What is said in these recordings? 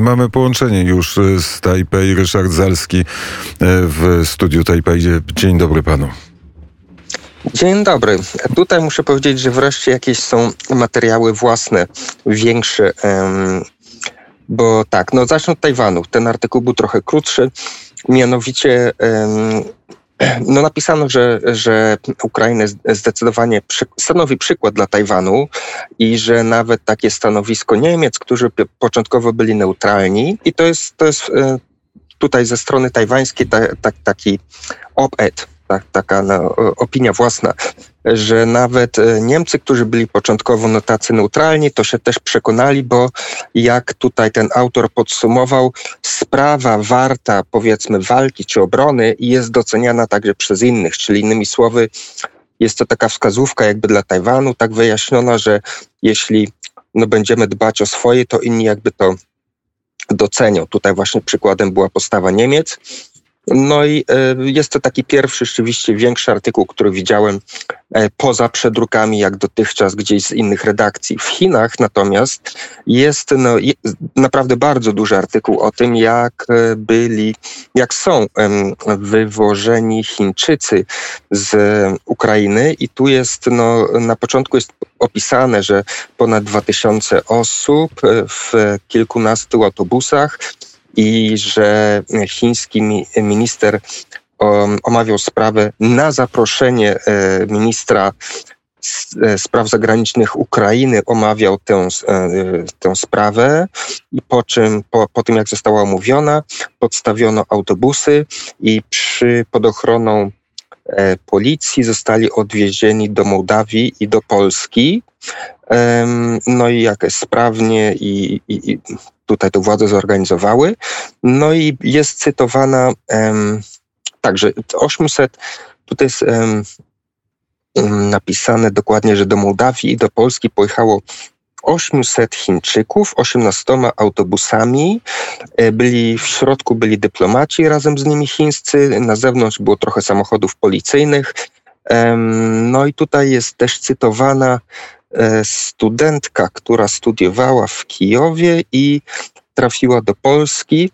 Mamy połączenie już z Tajpej. Ryszard Zalski e, w studiu Tajpej. Dzień dobry panu. Dzień dobry. Tutaj muszę powiedzieć, że wreszcie jakieś są materiały własne, większe. bo tak, no zacznę od Tajwanu. Ten artykuł był trochę krótszy. Mianowicie no napisano, że, że Ukraina zdecydowanie przy, stanowi przykład dla Tajwanu i że nawet takie stanowisko Niemiec, którzy początkowo byli neutralni. I to jest, to jest e, tutaj ze strony tajwańskiej ta, ta, taki op-ed, ta, taka no, opinia własna, że nawet e, Niemcy, którzy byli początkowo no tacy neutralni, to się też przekonali, bo jak tutaj ten autor podsumował, sprawa warta powiedzmy walki czy obrony jest doceniana także przez innych, czyli innymi słowy jest to taka wskazówka jakby dla Tajwanu, tak wyjaśniona, że jeśli no, będziemy dbać o swoje, to inni jakby to docenią. Tutaj właśnie przykładem była postawa Niemiec. No i e, jest to taki pierwszy rzeczywiście większy artykuł, który widziałem e, poza przedrukami, jak dotychczas gdzieś z innych redakcji. W Chinach natomiast jest no, naprawdę bardzo duży artykuł o tym, jak e, byli, jak są wywożeni Chińczycy z Ukrainy i tu jest, no, na początku jest opisane, że ponad 2000 osób w kilkunastu autobusach i że chiński minister omawiał sprawę na zaproszenie e, ministra e, spraw zagranicznych Ukrainy omawiał tę, e, tę sprawę i po czym, po, po tym jak została omówiona, podstawiono autobusy i przy, pod ochroną policji zostali odwiezieni do Mołdawii i do Polski. No i jak sprawnie i, i, i tutaj to władze zorganizowały. No i jest cytowana także 800, tutaj jest napisane dokładnie, że do Mołdawii i do Polski pojechało 800 Chińczyków, 18 autobusami. E, byli w środku byli dyplomaci, razem z nimi chińscy. Na zewnątrz było trochę samochodów policyjnych. No i tutaj jest też cytowana E, studentka, która studiowała w Kijowie i trafiła do Polski.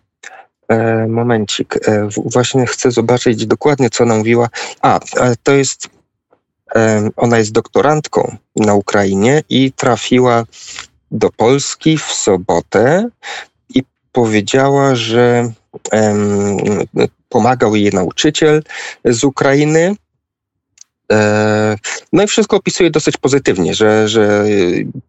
E, momencik, właśnie chcę zobaczyć dokładnie, co ona mówiła. A, to jest, ona jest doktorantką na Ukrainie i trafiła do Polski w sobotę i powiedziała, że pomagał jej nauczyciel z Ukrainy no i wszystko opisuje dosyć pozytywnie, że, że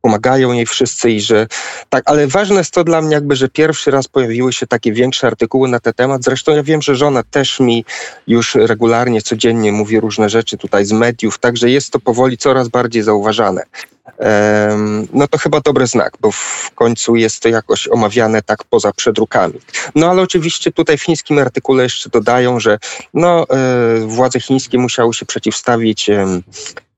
pomagają jej wszyscy i że tak, ale ważne jest to dla mnie jakby, że pierwszy raz pojawiły się takie większe artykuły na ten temat. Zresztą ja wiem, że żona też mi już regularnie, codziennie mówi różne rzeczy tutaj z mediów, także jest to powoli coraz bardziej zauważane no to chyba dobry znak, bo w końcu jest to jakoś omawiane tak poza przedrukami. No ale oczywiście tutaj w chińskim artykule jeszcze dodają, że no, e, władze chińskie musiały się przeciwstawić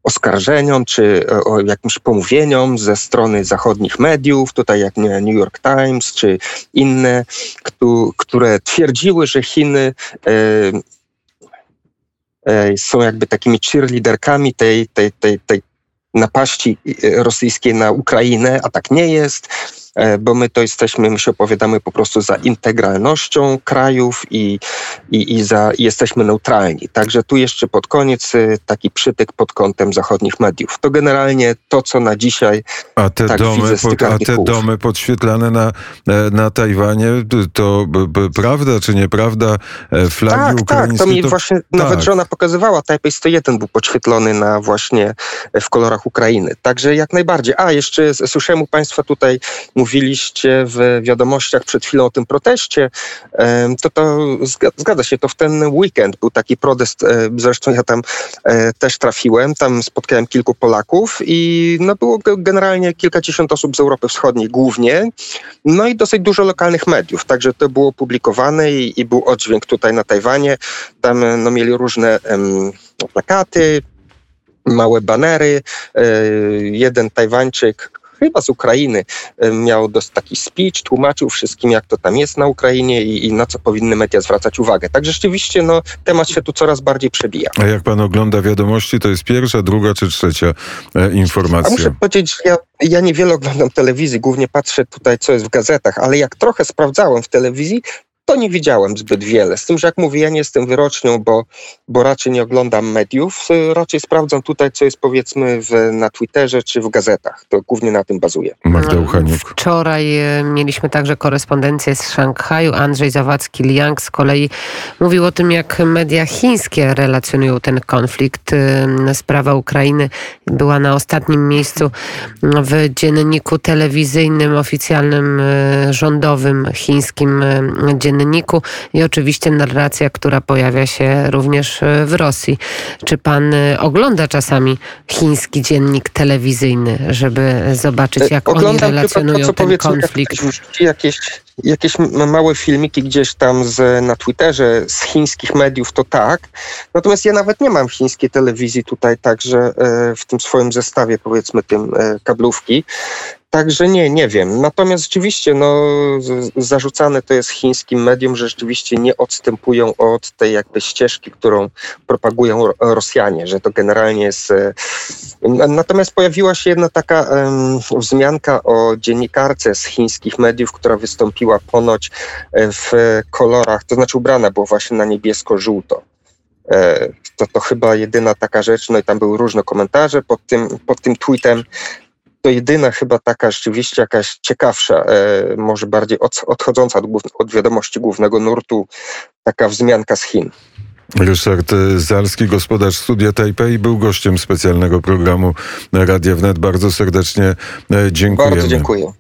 oskarżeniom czy e, o jakimś pomówieniom ze strony zachodnich mediów, tutaj jak New York Times czy inne, które twierdziły, że Chiny e, są jakby takimi cheerleaderkami tej, tej, tej, tej napaści e, rosyjskiej na Ukrainę, a tak nie jest. E, bo my to jesteśmy, my się opowiadamy po prostu za integralnością krajów i, i, i, za, i jesteśmy neutralni. Także tu jeszcze pod koniec e, taki przytyk pod kątem zachodnich mediów. To generalnie to, co na dzisiaj a te, tak domy, pod, a te domy podświetlane na, e, na Tajwanie, to b, b, prawda czy nieprawda? Flagi tak, ukraińskie? Tak, to mi to... właśnie tak. nawet żona pokazywała. Taipei 101 był podświetlony na właśnie w kolorach Ukrainy. Także jak najbardziej. A, jeszcze słyszałem u Państwa tutaj mówiliście w wiadomościach przed chwilą o tym proteście, to to zgadza się, to w ten weekend był taki protest, e, zresztą ja tam e, też trafiłem, tam spotkałem kilku Polaków i no było generalnie kilkadziesiąt osób z Europy Wschodniej głównie, no i dosyć dużo lokalnych mediów, także to było publikowane i, i był oddźwięk tutaj na Tajwanie, tam no, mieli różne plakaty, małe banery, e, jeden Tajwańczyk chyba z Ukrainy, miał taki speech, tłumaczył wszystkim, jak to tam jest na Ukrainie i, i na co powinny media zwracać uwagę. Tak rzeczywiście no, temat się tu coraz bardziej przebija. A jak pan ogląda wiadomości, to jest pierwsza, druga czy trzecia e, informacja? A muszę powiedzieć, że ja, ja niewiele oglądam telewizji, głównie patrzę tutaj, co jest w gazetach, ale jak trochę sprawdzałem w telewizji, to nie widziałem zbyt wiele. Z tym, że jak mówię, ja nie jestem wyrocznią, bo, bo raczej nie oglądam mediów. Raczej sprawdzam tutaj, co jest powiedzmy w, na Twitterze czy w gazetach. To głównie na tym bazuje. Magda no, Uchaniuk. Wczoraj e, mieliśmy także korespondencję z Szanghaju. Andrzej Zawadzki-Liang z kolei mówił o tym, jak media chińskie relacjonują ten konflikt. E, sprawa Ukrainy była na ostatnim miejscu w dzienniku telewizyjnym, oficjalnym, rządowym chińskim dzienniku dzienniku i oczywiście narracja, która pojawia się również e, w Rosji. Czy pan e, ogląda czasami chiński dziennik telewizyjny, żeby zobaczyć, jak Oglądam oni relacjonują to, ten konflikt? Jakieś, jakieś małe filmiki gdzieś tam z, na Twitterze z chińskich mediów, to tak. Natomiast ja nawet nie mam chińskiej telewizji tutaj także e, w tym swoim zestawie, powiedzmy, tym kablówki. Także nie, nie wiem. Natomiast rzeczywiście no, zarzucane to jest chińskim mediom, że rzeczywiście nie odstępują od tej jakby ścieżki, którą propagują Rosjanie, że to generalnie jest... E, natomiast pojawiła się jedna taka um, wzmianka o dziennikarce z chińskich mediów, która wystąpiła ponoć e, w kolorach, to znaczy ubrana była właśnie na niebiesko-żółto. E, to, to chyba jedyna taka rzecz, no i tam były różne komentarze pod tym, pod tym tweetem to jedyna chyba taka rzeczywiście jakaś ciekawsza, e, może bardziej od, odchodząca od, od wiadomości głównego nurtu, taka wzmianka z Chin. Ryszard Zalski, gospodarz Studia Taipei, był gościem specjalnego programu Radia Wnet. Bardzo serdecznie e, dziękujemy. Bardzo dziękuję.